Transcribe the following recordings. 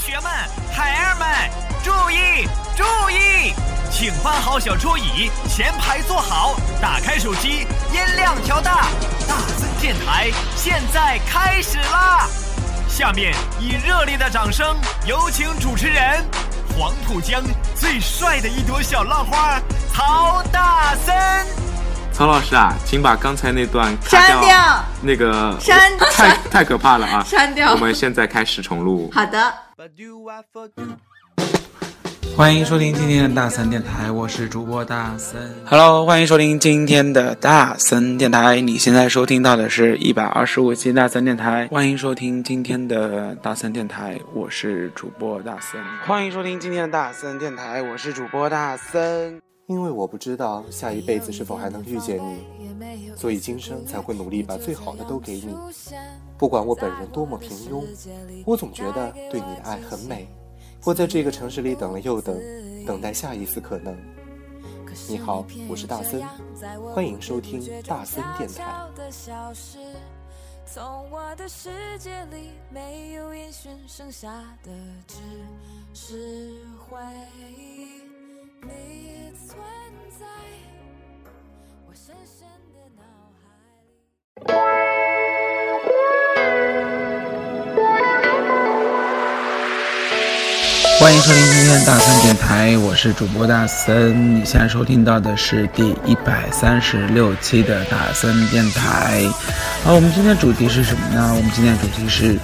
学们、孩儿们，注意注意，请搬好小桌椅，前排坐好，打开手机，音量调大。大森电台现在开始啦！下面以热烈的掌声，有请主持人黄浦江最帅的一朵小浪花曹大森。曹老师啊，请把刚才那段删掉，那个删太太可怕了啊！删掉。我们现在开始重录。好的。欢迎收听今天的大森电台，我是主播大森。Hello，欢迎收听今天的大森电台。你现在收听到的是一百二十五期大森电台。欢迎收听今天的大森电台，我是主播大森。欢迎收听今天的大森电台，我是主播大森。因为我不知道下一辈子是否还能遇见你，所以今生才会努力把最好的都给你。不管我本人多么平庸，我总觉得对你的爱很美。我在这个城市里等了又等，等待下一次可能。你好，我是大森，欢迎收听大森电台。从我的世界里没有烟熏，剩下的只是回忆。欢迎收听今天的大森电台，我是主播大森。你现在收听到的是第一百三十六期的大森电台。好，我们今天主题是什么呢？我们今天的主题是。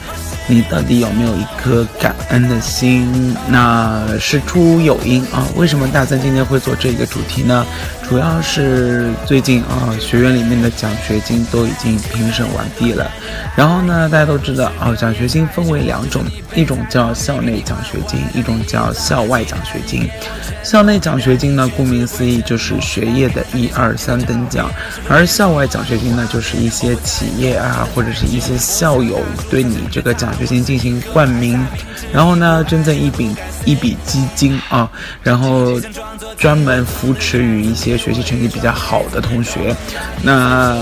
你到底有没有一颗感恩的心？那事出有因啊，为什么大森今天会做这个主题呢？主要是最近啊，学院里面的奖学金都已经评审完毕了。然后呢，大家都知道啊，奖学金分为两种，一种叫校内奖学金，一种叫校外奖学金。校内奖学金呢，顾名思义就是学业的一二三等奖，而校外奖学金呢，就是一些企业啊，或者是一些校友对你这个奖。学金进行冠名，然后呢，捐赠一笔一笔基金啊，然后专门扶持于一些学习成绩比较好的同学。那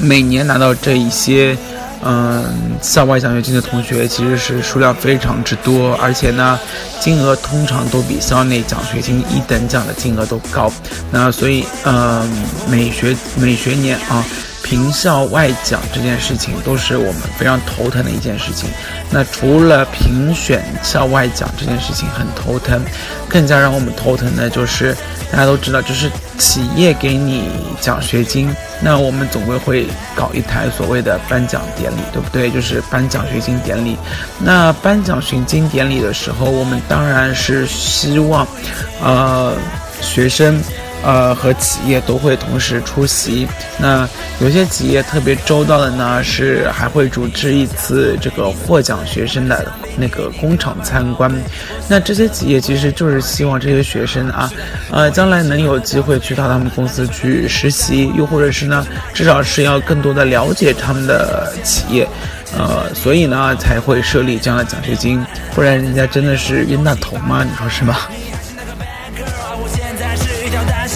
每年拿到这一些嗯校外奖学金的同学，其实是数量非常之多，而且呢，金额通常都比校内奖学金一等奖的金额都高。那所以嗯，每学每学年啊。评校外奖这件事情都是我们非常头疼的一件事情。那除了评选校外奖这件事情很头疼，更加让我们头疼的就是大家都知道，就是企业给你奖学金，那我们总归会搞一台所谓的颁奖典礼，对不对？就是颁奖学金典礼。那颁奖学金典礼的时候，我们当然是希望，呃，学生。呃，和企业都会同时出席。那有些企业特别周到的呢，是还会组织一次这个获奖学生的那个工厂参观。那这些企业其实就是希望这些学生啊，呃，将来能有机会去到他们公司去实习，又或者是呢，至少是要更多的了解他们的企业，呃，所以呢才会设立这样的奖学金。不然人家真的是冤大头吗？你说是吗？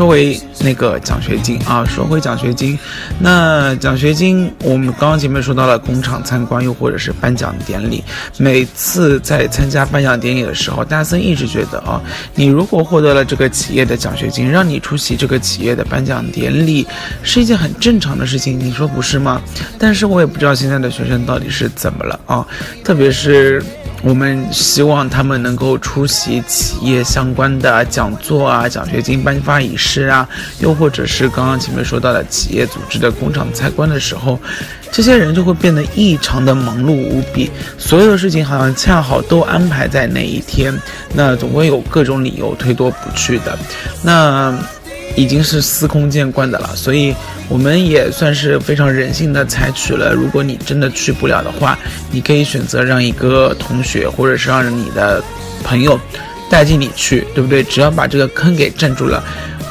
说回那个奖学金啊，说回奖学金。那奖学金，我们刚刚前面说到了工厂参观，又或者是颁奖典礼。每次在参加颁奖典礼的时候，大森一直觉得啊，你如果获得了这个企业的奖学金，让你出席这个企业的颁奖典礼，是一件很正常的事情。你说不是吗？但是我也不知道现在的学生到底是怎么了啊，特别是。我们希望他们能够出席企业相关的讲座啊、奖学金颁发仪式啊，又或者是刚刚前面说到的企业组织的工厂参观的时候，这些人就会变得异常的忙碌无比，所有的事情好像恰好都安排在那一天，那总会有各种理由推脱不去的，那。已经是司空见惯的了，所以我们也算是非常人性的采取了。如果你真的去不了的话，你可以选择让一个同学或者是让你的朋友带进你去，对不对？只要把这个坑给占住了，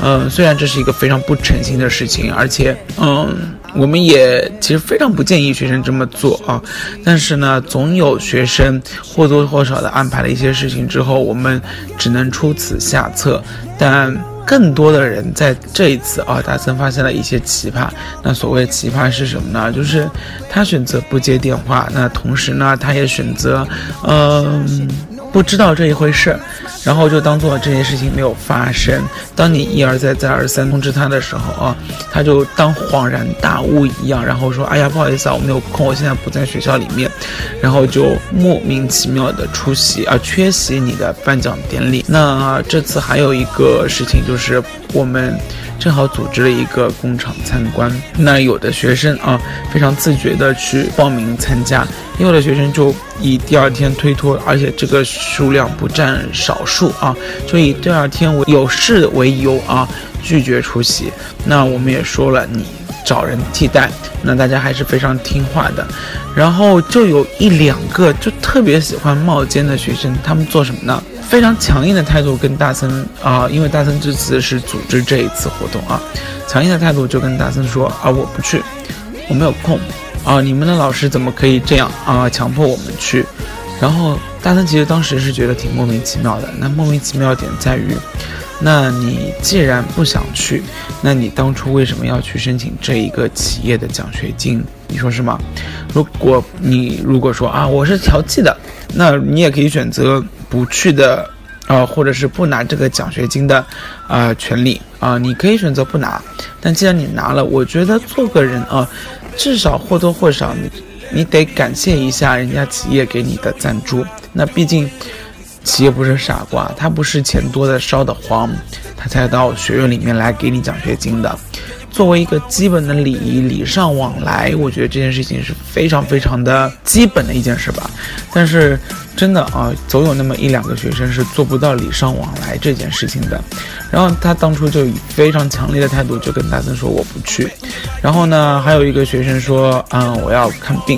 嗯，虽然这是一个非常不诚心的事情，而且，嗯，我们也其实非常不建议学生这么做啊。但是呢，总有学生或多或少的安排了一些事情之后，我们只能出此下策，但。更多的人在这一次啊，大森发现了一些奇葩。那所谓奇葩是什么呢？就是他选择不接电话，那同时呢，他也选择，嗯。不知道这一回事，然后就当做这件事情没有发生。当你一而再再而三通知他的时候啊，他就当恍然大悟一样，然后说：“哎呀，不好意思啊，我没有空，我现在不在学校里面。”然后就莫名其妙的出席啊，缺席你的颁奖典礼。那这次还有一个事情就是我们。正好组织了一个工厂参观，那有的学生啊非常自觉的去报名参加，也有的学生就以第二天推脱，而且这个数量不占少数啊，就以第二天为有事为由啊拒绝出席。那我们也说了，你找人替代，那大家还是非常听话的。然后就有一两个就特别喜欢冒尖的学生，他们做什么呢？非常强硬的态度跟大森啊，因为大森这次是组织这一次活动啊，强硬的态度就跟大森说啊，我不去，我没有空啊，你们的老师怎么可以这样啊，强迫我们去？然后大森其实当时是觉得挺莫名其妙的，那莫名其妙点在于，那你既然不想去，那你当初为什么要去申请这一个企业的奖学金？你说是吗？如果你如果说啊，我是调剂的，那你也可以选择。不去的，啊，或者是不拿这个奖学金的，啊，权利啊，你可以选择不拿。但既然你拿了，我觉得做个人啊，至少或多或少你你得感谢一下人家企业给你的赞助。那毕竟企业不是傻瓜，他不是钱多的烧的慌，他才到学院里面来给你奖学金的。作为一个基本的礼仪，礼尚往来，我觉得这件事情是非常非常的基本的一件事吧。但是。真的啊，总有那么一两个学生是做不到礼尚往来这件事情的。然后他当初就以非常强烈的态度就跟大森说我不去。然后呢，还有一个学生说，嗯，我要看病。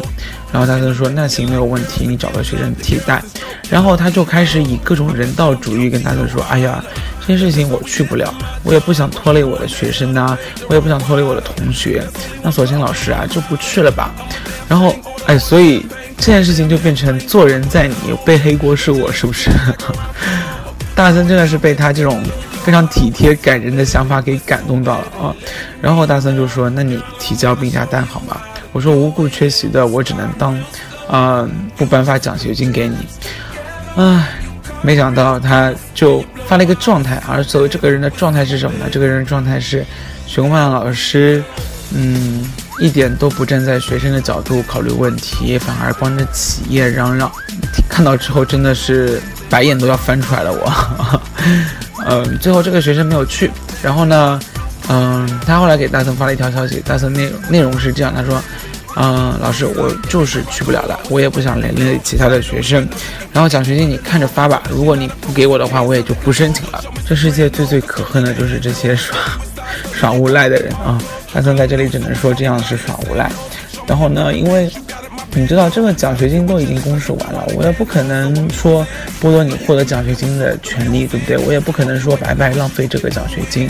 然后大森说那行没有问题，你找个学生替代。然后他就开始以各种人道主义跟大森说，哎呀，这件事情我去不了，我也不想拖累我的学生呐，我也不想拖累我的同学。那索性老师啊就不去了吧。然后哎，所以。这件事情就变成做人在你，背黑锅是我，是不是？大森真的是被他这种非常体贴感人的想法给感动到了啊！然后大森就说：“那你提交病假单好吗？”我说：“无故缺席的，我只能当，嗯，不颁发奖学金给你。”唉，没想到他就发了一个状态，而所谓这个人的状态是什么呢？这个人的状态是，熊焕老师，嗯。一点都不站在学生的角度考虑问题，反而帮着企业嚷嚷。看到之后真的是白眼都要翻出来了。我，嗯，最后这个学生没有去。然后呢，嗯，他后来给大森发了一条消息，大森内内容是这样，他说，嗯，老师，我就是去不了的，我也不想连累其他的学生。然后奖学金你看着发吧，如果你不给我的话，我也就不申请了。这世界最最可恨的就是这些耍耍无赖的人啊！大森在这里只能说这样是耍无赖。然后呢，因为你知道这个奖学金都已经公示完了，我也不可能说剥夺你获得奖学金的权利，对不对？我也不可能说白白浪费这个奖学金。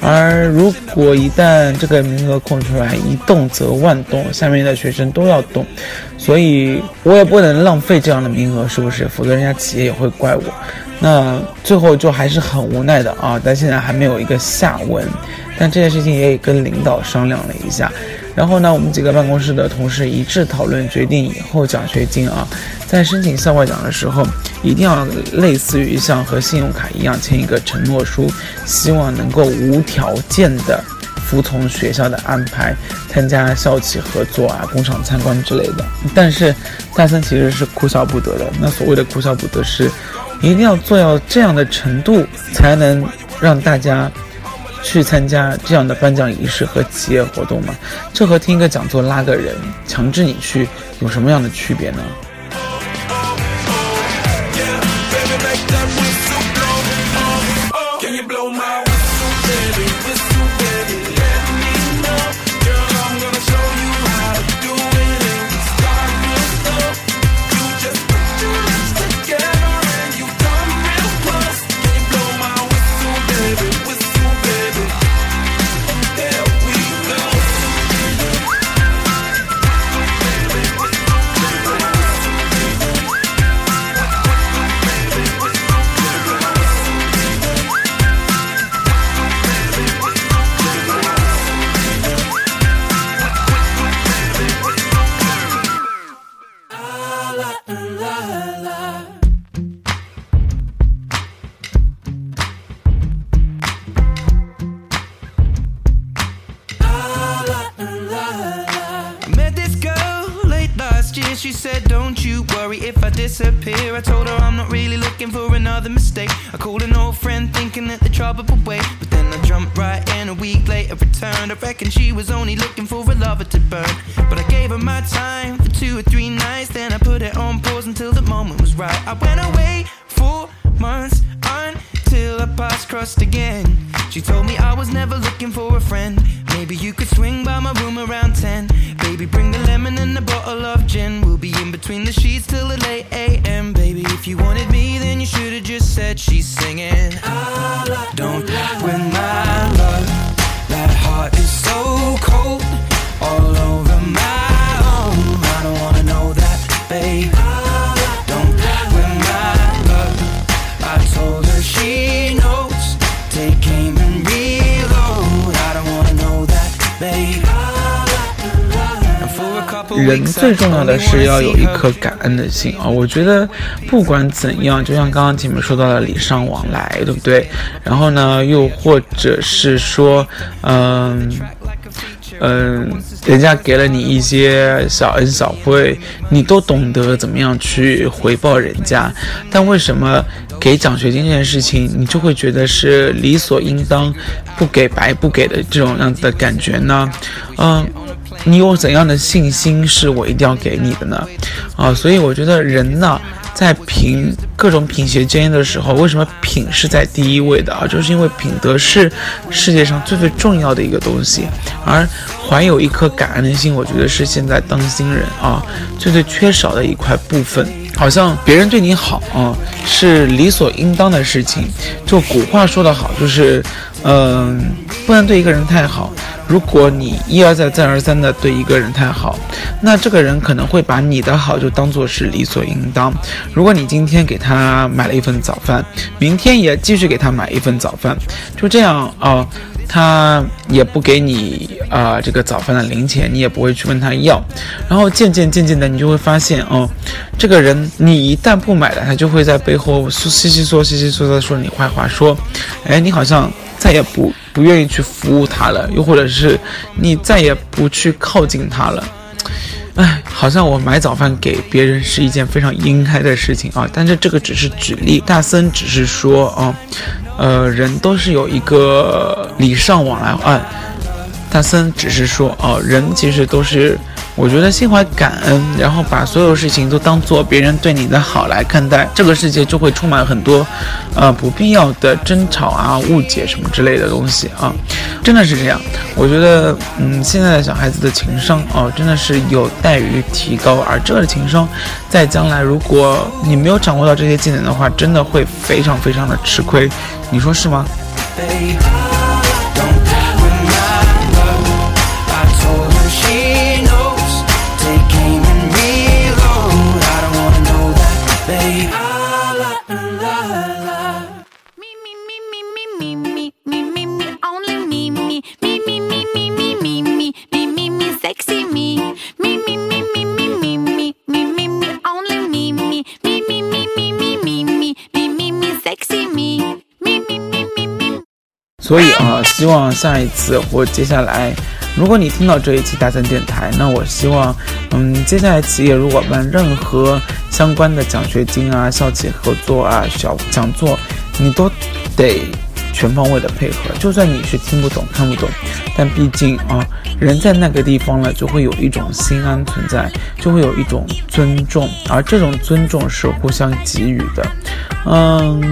而如果一旦这个名额空出来，一动则万动，下面的学生都要动，所以我也不能浪费这样的名额，是不是？否则人家企业也会怪我。那最后就还是很无奈的啊，但现在还没有一个下文。但这件事情也跟领导商量了一下，然后呢，我们几个办公室的同事一致讨论，决定以后奖学金啊，在申请校外奖的时候，一定要类似于像和信用卡一样签一个承诺书，希望能够无条件的服从学校的安排，参加校企合作啊、工厂参观之类的。但是大三其实是哭笑不得的。那所谓的哭笑不得是，一定要做到这样的程度，才能让大家。去参加这样的颁奖仪式和企业活动吗？这和听一个讲座拉个人强制你去有什么样的区别呢？disappear. I told her I'm not really looking for another mistake. I called an old friend thinking that the trouble would wait. But then I jumped right in a week later, returned. I reckon she was only looking for a lover to burn. But I gave her my time for two or three nights. Then I put it on pause until the moment was right. I went away for months until our paths crossed again. She told me I was never looking for a friend. Maybe you could swing by my room around 10. Baby, bring the lemon and a bottle of gin. We'll be in between the sheets till the late AM. Baby, if you wanted me, then you should've just said she's singing. Ah, Don't 人最重要的是要有一颗感恩的心啊！我觉得不管怎样，就像刚刚前面说到的礼尚往来，对不对？然后呢，又或者是说，嗯嗯，人家给了你一些小恩小惠，你都懂得怎么样去回报人家。但为什么给奖学金这件事情，你就会觉得是理所应当，不给白不给的这种样子的感觉呢？嗯。你有怎样的信心是我一定要给你的呢？啊，所以我觉得人呢，在品各种品学兼优的时候，为什么品是在第一位的啊？就是因为品德是世界上最最重要的一个东西，而怀有一颗感恩的心，我觉得是现在当今人啊最最缺少的一块部分。好像别人对你好啊，是理所应当的事情。就古话说得好，就是，嗯、不能对一个人太好。如果你一而再、再而三的对一个人太好，那这个人可能会把你的好就当做是理所应当。如果你今天给他买了一份早饭，明天也继续给他买一份早饭，就这样啊、他也不给你啊、这个早饭的零钱，你也不会去问他要，然后渐渐渐渐的，你就会发现哦，这个人你一旦不买了，他就会在背后说嘻嘻嗦嘻嘻嗦嗦说你坏话，说，哎，你好像再也不不愿意去服务他了，又或者是你再也不去靠近他了。哎，好像我买早饭给别人是一件非常应该的事情啊，但是这个只是举例，大森只是说啊，呃，人都是有一个礼尚往来啊，大森只是说啊、人其实都是我觉得心怀感恩，然后把所有事情都当做别人对你的好来看待，这个世界就会充满很多，呃，不必要的争吵啊、误解什么之类的东西啊，真的是这样。我觉得，嗯，现在的小孩子的情商哦，真的是有待于提高，而这个情商，在将来如果你没有掌握到这些技能的话，真的会非常非常的吃亏，你说是吗？所以啊，希望下一次或接下来，如果你听到这一期大三电台，那我希望，嗯，接下来企业如果办任何相关的奖学金啊、校企合作啊、小讲座，你都得全方位的配合。就算你是听不懂、看不懂，但毕竟啊，人在那个地方了，就会有一种心安存在，就会有一种尊重，而这种尊重是互相给予的。嗯，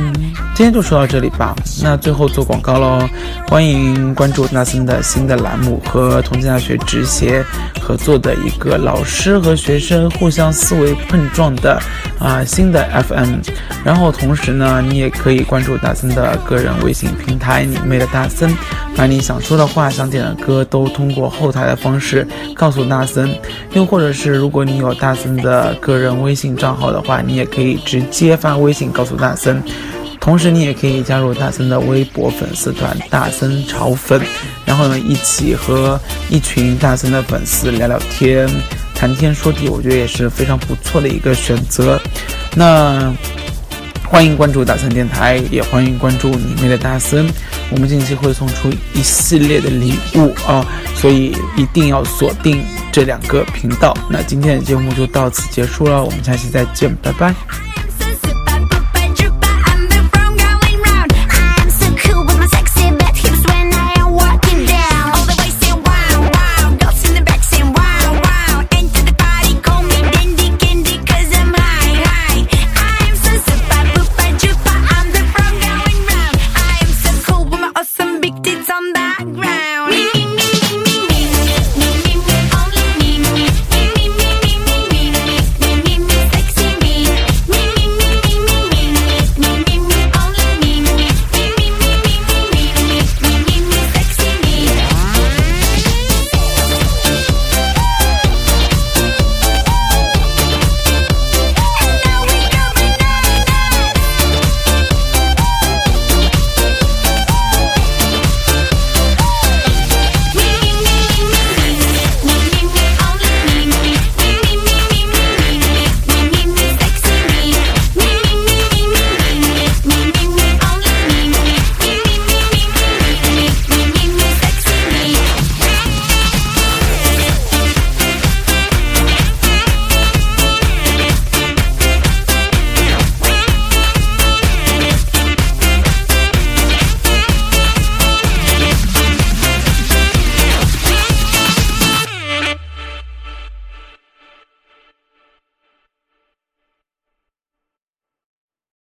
今天就说到这里吧。那最后做广告喽，欢迎关注纳森的新的栏目和同济大学职协合作的一个老师和学生互相思维碰撞的啊新的 FM。然后同时呢，你也可以关注大森的个人微信平台“你妹的大森”，把你想说的话、想点的歌都通过后台的方式告诉大森。又或者是如果你有大森的个人微信账号的话，你也可以直接发微信告诉。大森，同时你也可以加入大森的微博粉丝团“大森潮粉”，然后呢，一起和一群大森的粉丝聊聊天、谈天说地，我觉得也是非常不错的一个选择。那欢迎关注大森电台，也欢迎关注你妹的大森，我们近期会送出一系列的礼物啊，所以一定要锁定这两个频道。那今天的节目就到此结束了，我们下期再见，拜拜。